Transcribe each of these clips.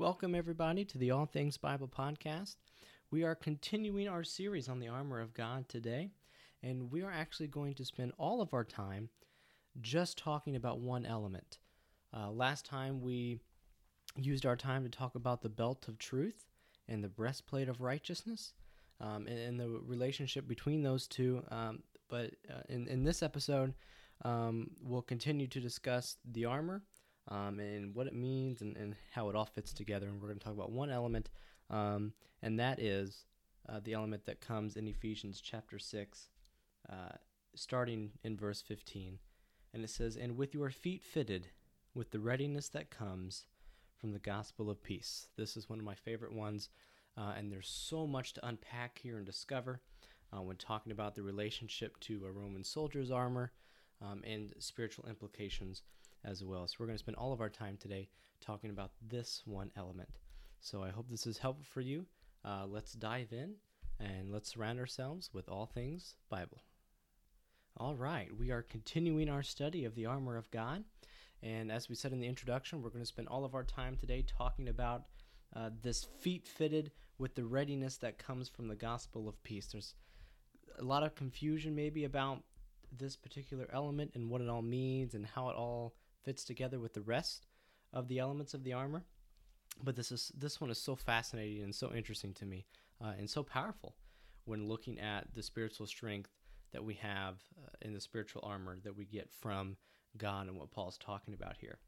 Welcome, everybody, to the All Things Bible podcast. We are continuing our series on the armor of God today, and we are actually going to spend all of our time just talking about one element. Uh, last time we used our time to talk about the belt of truth and the breastplate of righteousness um, and, and, the relationship between those two. Um, but uh, in, in this episode, um, we'll continue to discuss the armor um, and what it means and, and how it all fits together. And we're going to talk about one element, um, and that is uh, the element that comes in Ephesians chapter 6, uh, starting in verse 15. And it says, And with your feet fitted with the readiness that comes from the gospel of peace. This is one of my favorite ones, uh, and there's so much to unpack here and discover uh, when talking about the relationship to a Roman soldier's armor um, and spiritual implications as well. So we're going to spend all of our time today talking about this one element. So I hope this is helpful for you. Uh, let's dive in and let's surround ourselves with all things Bible. All right, we are continuing our study of the armor of God. And as we said in the introduction, we're going to spend all of our time today talking about uh, this feet fitted with the readiness that comes from the gospel of peace. There's a lot of confusion maybe about this particular element and what it all means and how it all fits together with the rest of the elements of the armor. But this is this one is so fascinating and so interesting to me, uh, and so powerful when looking at the spiritual strength that we have uh, in the spiritual armor that we get from God and what Paul's talking about here.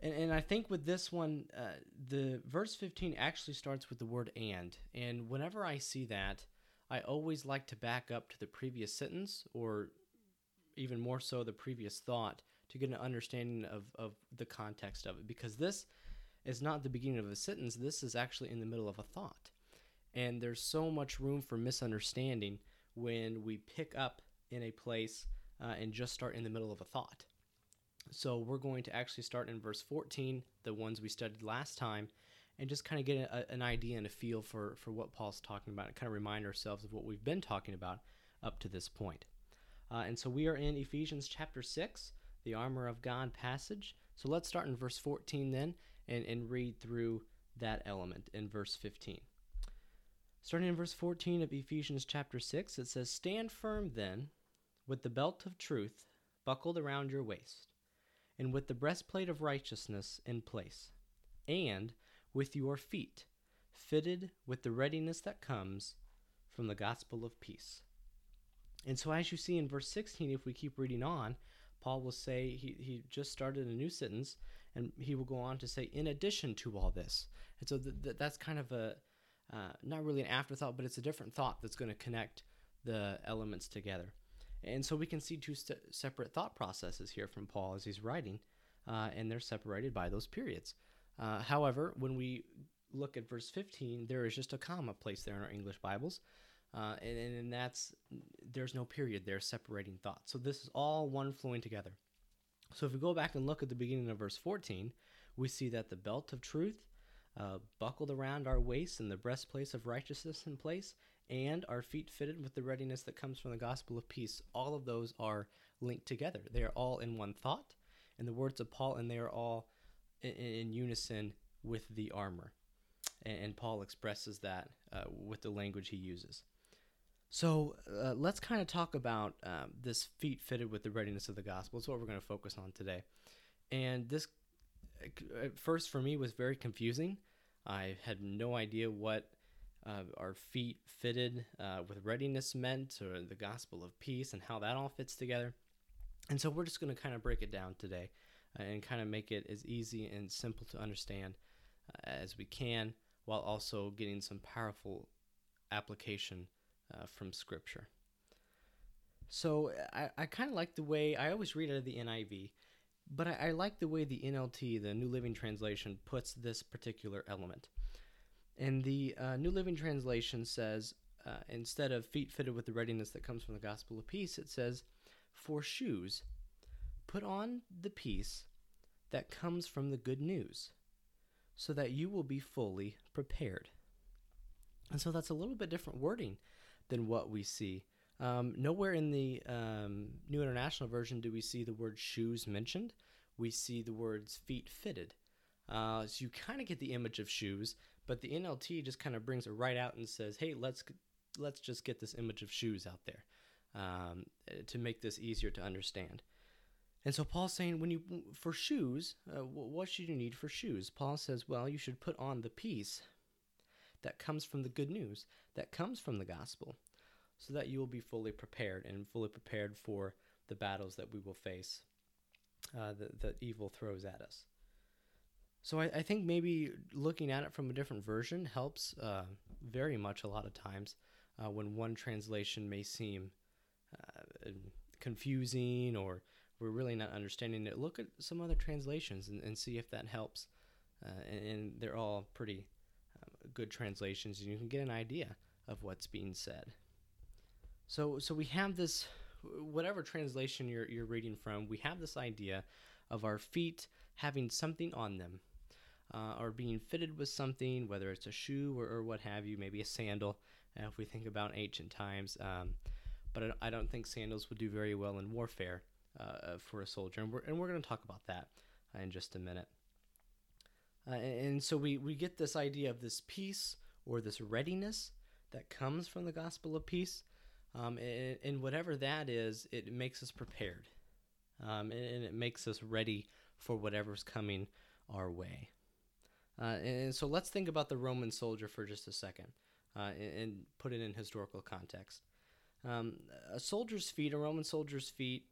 And, and I think with this one, uh, the verse 15 actually starts with the word and. And whenever I see that, I always like to back up to the previous sentence or even more so the previous thought to get an understanding of, of the context of it because this is not the beginning of a sentence. This is actually in the middle of a thought. And there's so much room for misunderstanding when we pick up in a place uh, and just start in the middle of a thought. So we're going to actually start in verse 14 the ones we studied last time and just kind of get a, an idea and a feel for, for what paul's talking about and kind of remind ourselves of what we've been talking about up to this point. Uh, and so we are in ephesians chapter 6 the armor of God passage. So let's start in verse 14 then and, and read through that element in verse 15. Starting in verse 14 of Ephesians chapter 6, it says, Stand firm then, with the belt of truth buckled around your waist, and with the breastplate of righteousness in place, and with your feet fitted with the readiness that comes from the gospel of peace. And so, as you see in verse 16, if we keep reading on, Paul will say he, he just started a new sentence, and he will go on to say, in addition to all this. And so th- th- that's kind of a, uh, not really an afterthought, but it's a different thought that's going to connect the elements together. And so we can see two st- separate thought processes here from Paul as he's writing, uh, and they're separated by those periods. Uh, however, when we look at verse 15, there is just a comma placed there in our English Bibles. Uh, and, and that's there's no period there separating thoughts. So this is all one flowing together. So if we go back and look at the beginning of verse 14, we see that the belt of truth uh, buckled around our waist and the breastplate of righteousness in place, and our feet fitted with the readiness that comes from the gospel of peace. All of those are linked together. They are all in one thought, in the words of Paul, and they are all in, in unison with the armor. And, and Paul expresses that uh, with the language he uses. So uh, let's kind of talk about um, this feet fitted with the readiness of the gospel. It's what we're going to focus on today. And this, uh, at first for me, was very confusing. I had no idea what uh, our feet fitted uh, with readiness meant, or the gospel of peace, and how that all fits together. And so we're just going to kind of break it down today uh, and kind of make it as easy and simple to understand uh, as we can, while also getting some powerful application uh, from Scripture. So I, I kind of like the way I always read out of the NIV, but I, I like the way the NLT, the New Living Translation, puts this particular element. And the uh, New Living Translation says, uh, instead of feet fitted with the readiness that comes from the gospel of peace, it says, For shoes, put on the peace that comes from the good news, so that you will be fully prepared. And so that's a little bit different wording than what we see. Um, nowhere in the um, New International Version do we see the word shoes mentioned. We see the words feet fitted. Uh, so you kind of get the image of shoes, but the NLT just kind of brings it right out and says, "Hey, let's let's just get this image of shoes out there um, to make this easier to understand." And so Paul's saying, when you for shoes, uh, what should you need for shoes? Paul says, well, you should put on the peace that comes from the good news, that comes from the gospel, so that you will be fully prepared and fully prepared for the battles that we will face, uh, that, that evil throws at us. So I, I, think maybe looking at it from a different version helps uh, very much a lot of times uh, when one translation may seem uh, confusing or we're really not understanding it. Look at some other translations and, and see if that helps. Uh, and, they're all pretty good translations, and you can get an idea of what's being said. So, so we have this, whatever translation you're, you're reading from, we have this idea of our feet having something on them uh, or being fitted with something, whether it's a shoe or, or what have you, maybe a sandal, uh, if we think about ancient times. Um, but I, don't think sandals would do very well in warfare uh, for a soldier. And we're, and we're going to talk about that uh, in just a minute. Uh, and, and so we, we get this idea of this peace or this readiness that comes from the gospel of peace. Um, and, and, whatever that is, it makes us prepared. Um, and, and, it makes us ready for whatever's coming our way. Uh, and, so let's think about the Roman soldier for just a second uh, and, put it in historical context. Um, a soldier's feet, a Roman soldier's feet,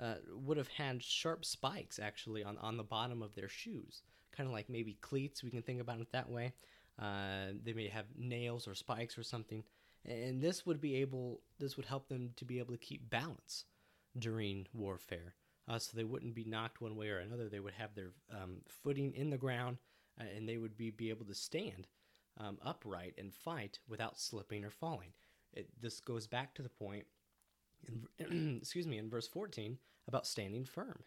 uh, would have had sharp spikes actually on, on the bottom of their shoes, kind of like maybe cleats. We can think about it that way. Uh, they may have nails or spikes or something, and this would be able. This would help them to be able to keep balance during warfare, uh, so they wouldn't be knocked one way or another. They would have their um, footing in the ground, uh, and they would be be able to stand um, upright and fight without slipping or falling. It, this goes back to the point in, excuse me, in verse 14 about standing firm.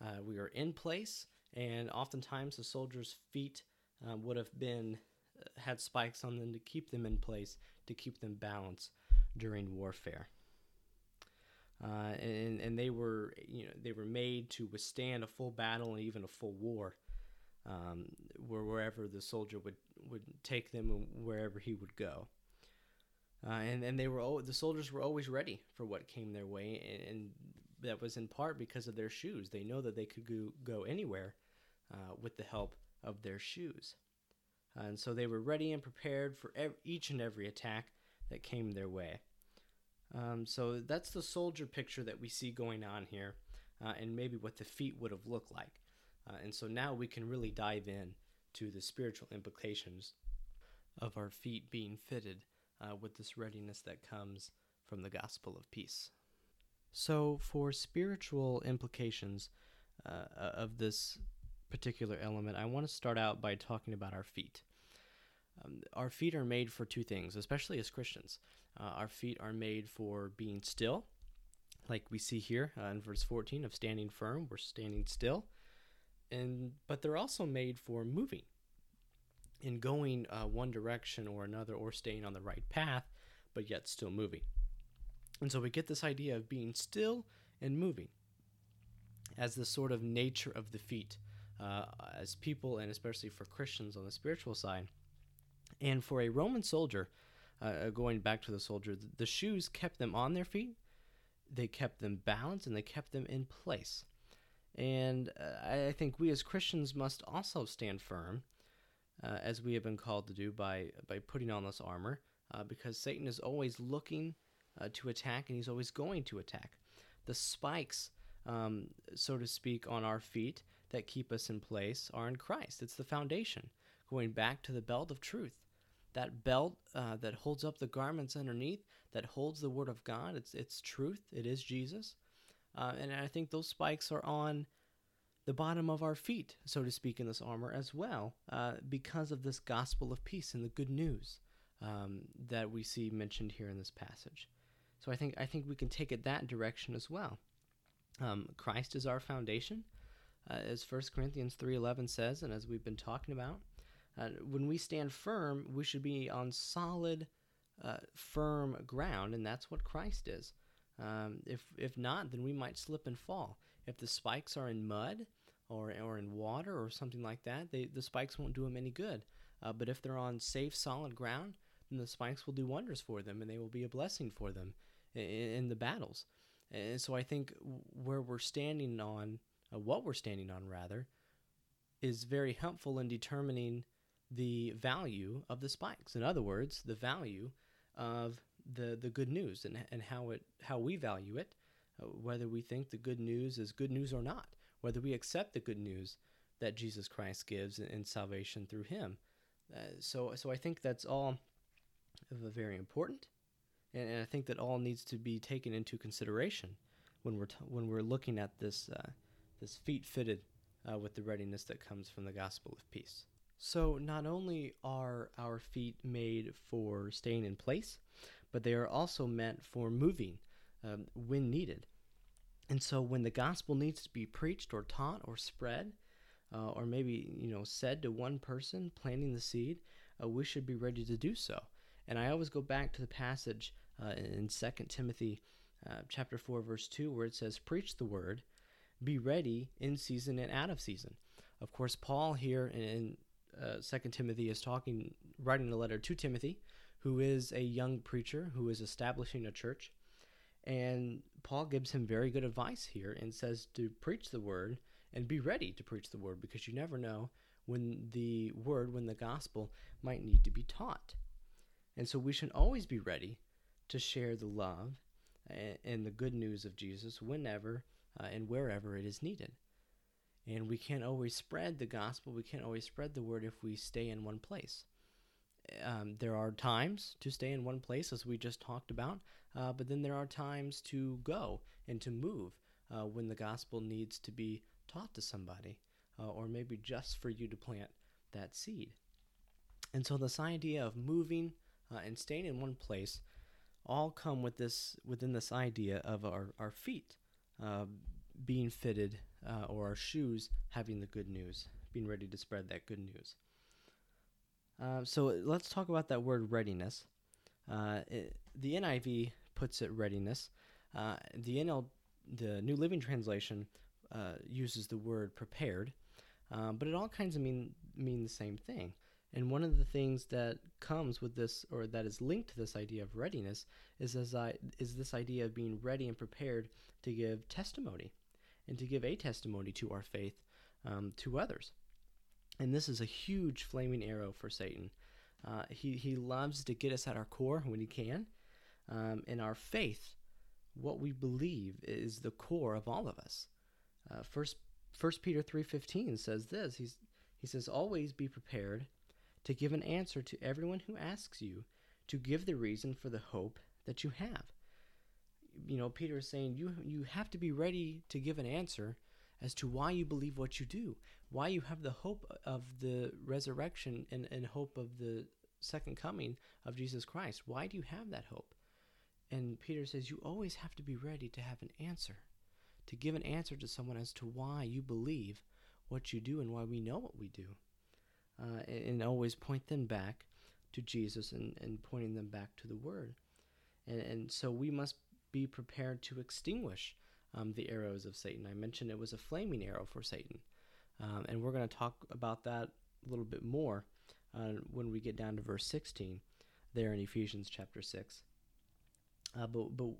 Uh, we are in place, and oftentimes the soldiers' feet uh, would have been uh, had spikes on them to keep them in place, to keep them balanced during warfare. Uh, and, and they were, you know, they were made to withstand a full battle and even a full war, um, where wherever the soldier would would take them and wherever he would go. Uh, and and they were the soldiers were always ready for what came their way, and, and, that was in part because of their shoes. They know that they could go, go anywhere uh, with the help of their shoes, uh, and so they were ready and prepared for ev- each and every attack that came their way. Um, so that's the soldier picture that we see going on here, uh, and maybe what the feet would have looked like. Uh, and so now we can really dive in to the spiritual implications of our feet being fitted uh, with this readiness that comes from the gospel of peace. So, for spiritual implications uh, of this particular element, I want to start out by talking about our feet. Um, our feet are made for two things, especially as Christians. Uh, our feet are made for being still, like we see here uh, in verse 14 of standing firm, we're standing still. And but they're also made for moving in going uh, one direction or another or staying on the right path, but yet still moving. And so we get this idea of being still and moving as the sort of nature of the feet uh, as people, and especially for Christians on the spiritual side. And for a Roman soldier, uh, uh going back to the soldier, the, the shoes kept them on their feet, they kept them balanced, and they kept them in place. And uh, I think we as Christians must also stand firm uh, as we have been called to do by by putting on this armor, uh, because Satan is always looking to attack, and he's always going to attack. The spikes, um, so to speak, on our feet that keep us in place are in Christ. It's the foundation, going back to the belt of truth. That belt uh, that holds up the garments underneath, that holds the word of God. It's it's truth. It is Jesus, uh, and I think those spikes are on the bottom of our feet, so to speak, in this armor as well, uh, because of this gospel of peace and the good news um, that we see mentioned here in this passage. So I think I think we can take it that direction as well. Um, Christ is our foundation, uh, as 1 Corinthians three eleven says, and as we've been talking about. Uh, when we stand firm, we should be on solid, uh, firm ground, and that's what Christ is. Um, if if not, then we might slip and fall. If the spikes are in mud or, or in water or something like that, they, the spikes won't do them any good. Uh, but if they're on safe, solid ground, then the spikes will do wonders for them and they will be a blessing for them in, in the battles. And so I think where we're standing on, uh, what we're standing on rather, is very helpful in determining the value of the spikes. In other words, the value of the, the good news and, and how it how we value it, uh, whether we think the good news is good news or not, whether we accept the good news that Jesus Christ gives in, in salvation through Him. Uh, so so I think that's all very important, and, and, I think that all needs to be taken into consideration when we're t- when we're looking at this uh, this feet fitted uh, with the readiness that comes from the gospel of peace. So, not only are our feet made for staying in place, but they are also meant for moving um, when needed. And so, when the gospel needs to be preached or taught or spread, uh, or maybe you know said to one person planting the seed, uh, we should be ready to do so. And I always go back to the passage uh, in Second Timothy uh, chapter four, verse two, where it says, "Preach the word, be ready in season and out of season. Of course, Paul here in uh, Second Timothy is talking, writing a letter to Timothy, who is a young preacher who is establishing a church, and Paul gives him very good advice here and says to preach the word and be ready to preach the word because you never know when the word, when the gospel might need to be taught. And so we should always be ready to share the love and the good news of Jesus whenever uh, and wherever it is needed. And we can't always spread the gospel, we can't always spread the word if we stay in one place. Um, there are times to stay in one place, as we just talked about, uh, but then there are times to go and to move uh, when the gospel needs to be taught to somebody, uh, or maybe just for you to plant that seed. And so, this idea of moving uh, and staying in one place all come with this within this idea of our, our feet being fitted uh, or our shoes having the good news, being ready to spread that good news. Uh, so let's talk about that word readiness. Uh, it, the NIV puts it readiness. Uh, the NL, the New Living Translation, uh, uses the word prepared, but it all kinds of mean mean the same thing. And one of the things that comes with this, or that is linked to this idea of readiness, is as I is this idea of being ready and prepared to give testimony, and to give a testimony to our faith um, to others. And this is a huge flaming arrow for Satan. Uh, he he loves to get us at our core when he can, um, and our faith, what we believe, is the core of all of us. Uh, first First Peter three fifteen says this. He's he says always be prepared to give an answer to everyone who asks you to give the reason for the hope that you have. You know, Peter is saying you you have to be ready to give an answer as to why you believe what you do, why you have the hope of the resurrection and, and hope of the second coming of Jesus Christ. Why do you have that hope? And Peter says you always have to be ready to have an answer, to give an answer to someone as to why you believe what you do and why we know what we do uh, and, always point them back to Jesus and, and pointing them back to the Word. And, and so we must be prepared to extinguish um, the arrows of Satan. I mentioned it was a flaming arrow for Satan. Um, and we're going to talk about that a little bit more uh, when we get down to verse 16 there in Ephesians chapter 6. Uh, but, but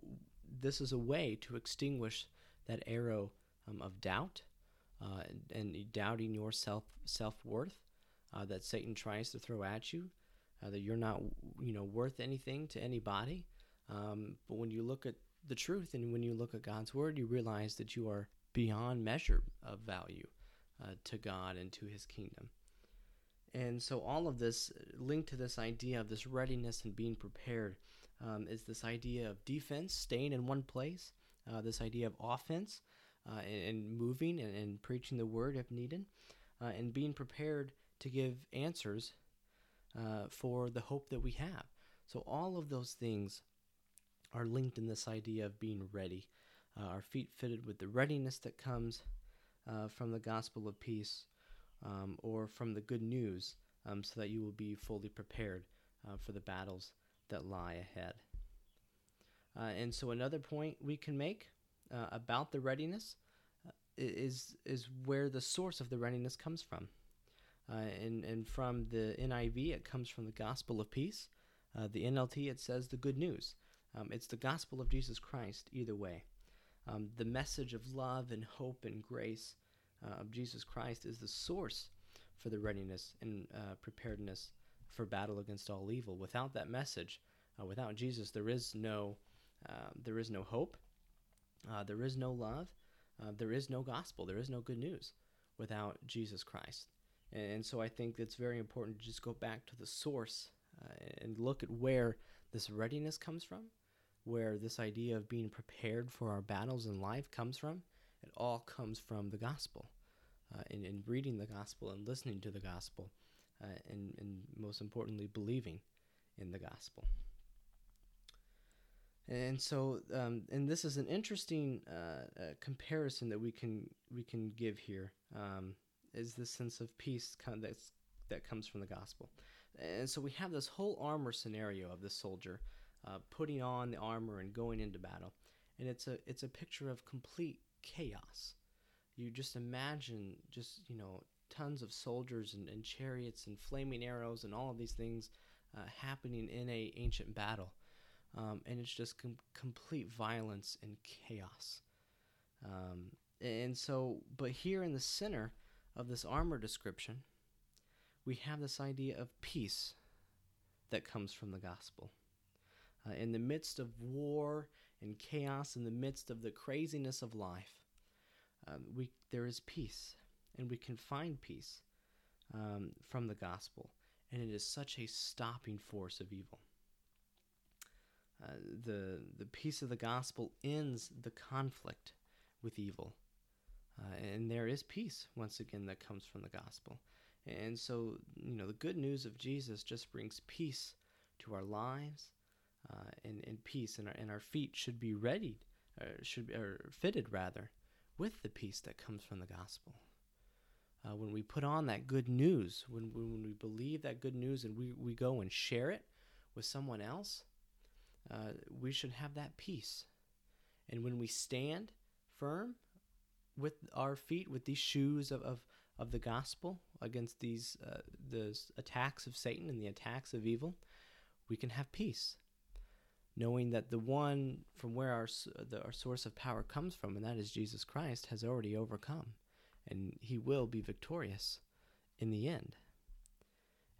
this is a way to extinguish that arrow um, of doubt uh, and, and, doubting your self self worth uh, that Satan tries to throw at you, uh, that you're not, you know, worth anything to anybody. Um, but when you look at the truth and when you look at God's word, you realize that you are beyond measure of value uh, to God and to His kingdom. And so, all of this linked to this idea of this readiness and being prepared um, is this idea of defense, staying in one place, uh, this idea of offense, uh, and, and, moving and, and, preaching the word if needed, uh, and being prepared to give answers uh, for the hope that we have. So, all of those things are linked in this idea of being ready. Uh, our feet fitted with the readiness that comes uh, from the gospel of peace um, or from the good news, um, so that you will be fully prepared uh, for the battles that lie ahead. Uh, and so, another point we can make uh, about the readiness is is where the source of the readiness comes from. Uh, and, and from the NIV, it comes from the gospel of peace. Uh, the NLT, it says the good news. Um, it's the gospel of Jesus Christ, either way. Um, the message of love and hope and grace uh, of Jesus Christ is the source for the readiness and uh, preparedness for battle against all evil. Without that message, uh, without Jesus, there is no uh, there is no hope, uh, there is no love, there is no gospel, there is no good news without Jesus Christ. And, and so I think it's very important to just go back to the source and look at where this readiness comes from where this idea of being prepared for our battles in life comes from. It all comes from the gospel. Uh, in, in reading the gospel and listening to the gospel, uh, and, and most importantly, believing in the gospel. And so, um, and this is an interesting uh, uh comparison that we can we can give here. Um, is this sense of peace that's, that comes from the gospel. And so we have this whole armor scenario of the soldier uh, putting on the armor and going into battle. And it's a it's a picture of complete chaos. You just imagine just you know tons of soldiers and, and chariots and flaming arrows and all of these things uh, happening in a ancient battle, um, and it's just com- complete violence and chaos. Um, and so, but here in the center of this armor description, we have this idea of peace that comes from the gospel uh, in the midst of war and chaos, in the midst of the craziness of life, um, we, there is peace, and we can find peace um, from the gospel. And it is such a stopping force of evil. Uh, the, the peace of the gospel ends the conflict with evil. Uh, and there is peace, once again, that comes from the gospel. And so, you know, the good news of Jesus just brings peace to our lives uh, and, and peace, and our, and our feet should be readied, or should be, or fitted rather, with the peace that comes from the gospel. Uh, when we put on that good news, when, when we believe that good news and we, we go and share it with someone else, uh, we should have that peace. And when we stand firm with our feet, with these shoes of, of, of the gospel against these uh, attacks of Satan and the attacks of evil, we can have peace knowing that the one from where our, the, our source of power comes from, and that is Jesus Christ, has already overcome, and he will be victorious in the end.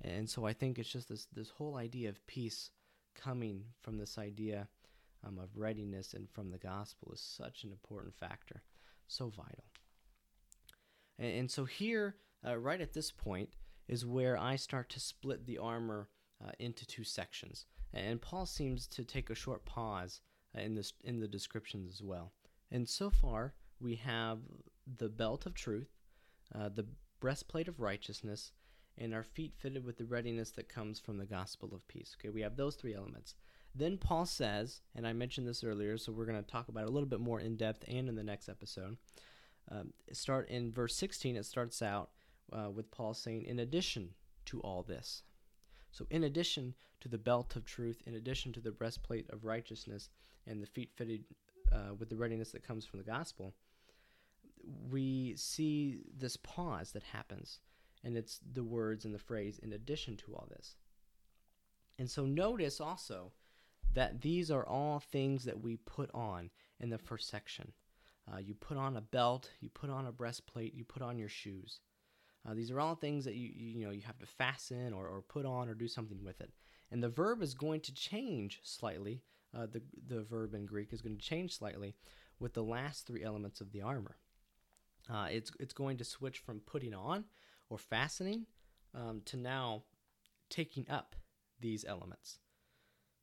And so I think it's just this, this whole idea of peace coming from this idea um, of readiness and from the gospel is such an important factor, so vital. And, and so here, uh, right at this point, is where I start to split the armor uh, into two sections. And Paul seems to take a short pause uh, in this in the descriptions as well. And so far, we have the belt of truth, uh, the breastplate of righteousness, and our feet fitted with the readiness that comes from the gospel of peace. Okay, we have those three elements. Then Paul says, and I mentioned this earlier, so we're going to talk about it a little bit more in depth and in the next episode. Um, start in verse 16, it starts out uh, with Paul saying, In addition to all this. So, in addition to the belt of truth, in addition to the breastplate of righteousness, and the feet fitted uh, with the readiness that comes from the gospel, we see this pause that happens, and it's the words and the phrase, in addition to all this. And so, notice also that these are all things that we put on in the first section. Uh, you put on a belt, you put on a breastplate, you put on your shoes. Uh, these are all things that you, you, you know you have to fasten or, or put on or do something with it. And the verb is going to change slightly. Uh, the the verb in Greek is going to change slightly with the last three elements of the armor. Uh, it's it's going to switch from putting on or fastening um, to now taking up these elements.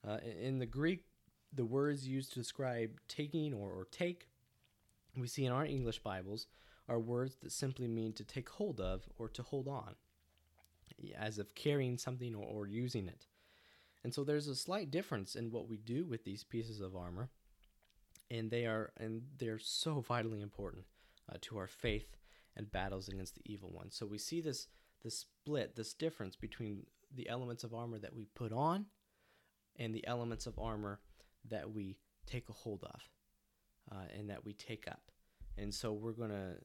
Uh, in the Greek, the words used to describe taking or, or take, we see in our English Bibles are words that simply mean to take hold of or to hold on, as of carrying something or, or using it. And so there's a slight difference in what we do with these pieces of armor, and they are and they're so vitally important uh, to our faith and battles against the evil one. So we see this this split, this difference between the elements of armor that we put on and the elements of armor that we take a hold of uh, and that we take up. And so we're going to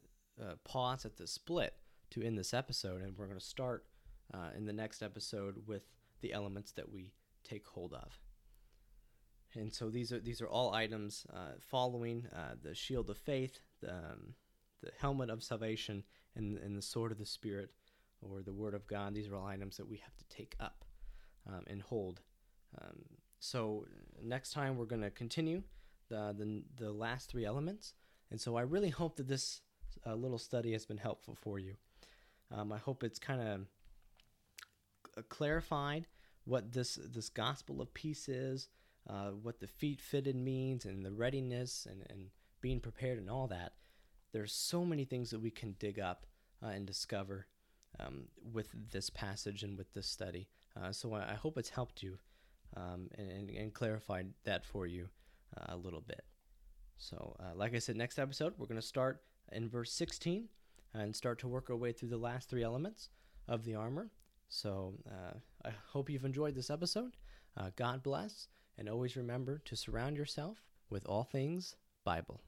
uh, pause at the split to end this episode, and we're going to start uh, in the next episode with the elements that we take hold of. And so these are these are all items uh, following uh, the shield of faith, the, um, the helmet of salvation, and, and the sword of the spirit, or the word of God. These are all items that we have to take up um, and hold. Um, so next time we're going to continue the, the the last three elements. And so I really hope that this uh, little study has been helpful for you. Um, I hope it's kind of uh, clarified what this this gospel of peace is, uh, what the feet fitted means, and the readiness and, and being prepared and all that. There's so many things that we can dig up uh, and discover um, with this passage and with this study. Uh, so I, I, hope it's helped you um, and, and, and, clarified that for you uh, a little bit. So, uh, like I said, next episode, we're going to start in verse 16 and start to work our way through the last three elements of the armor. So, uh, I hope you've enjoyed this episode. Uh, God bless, and always remember to surround yourself with all things Bible.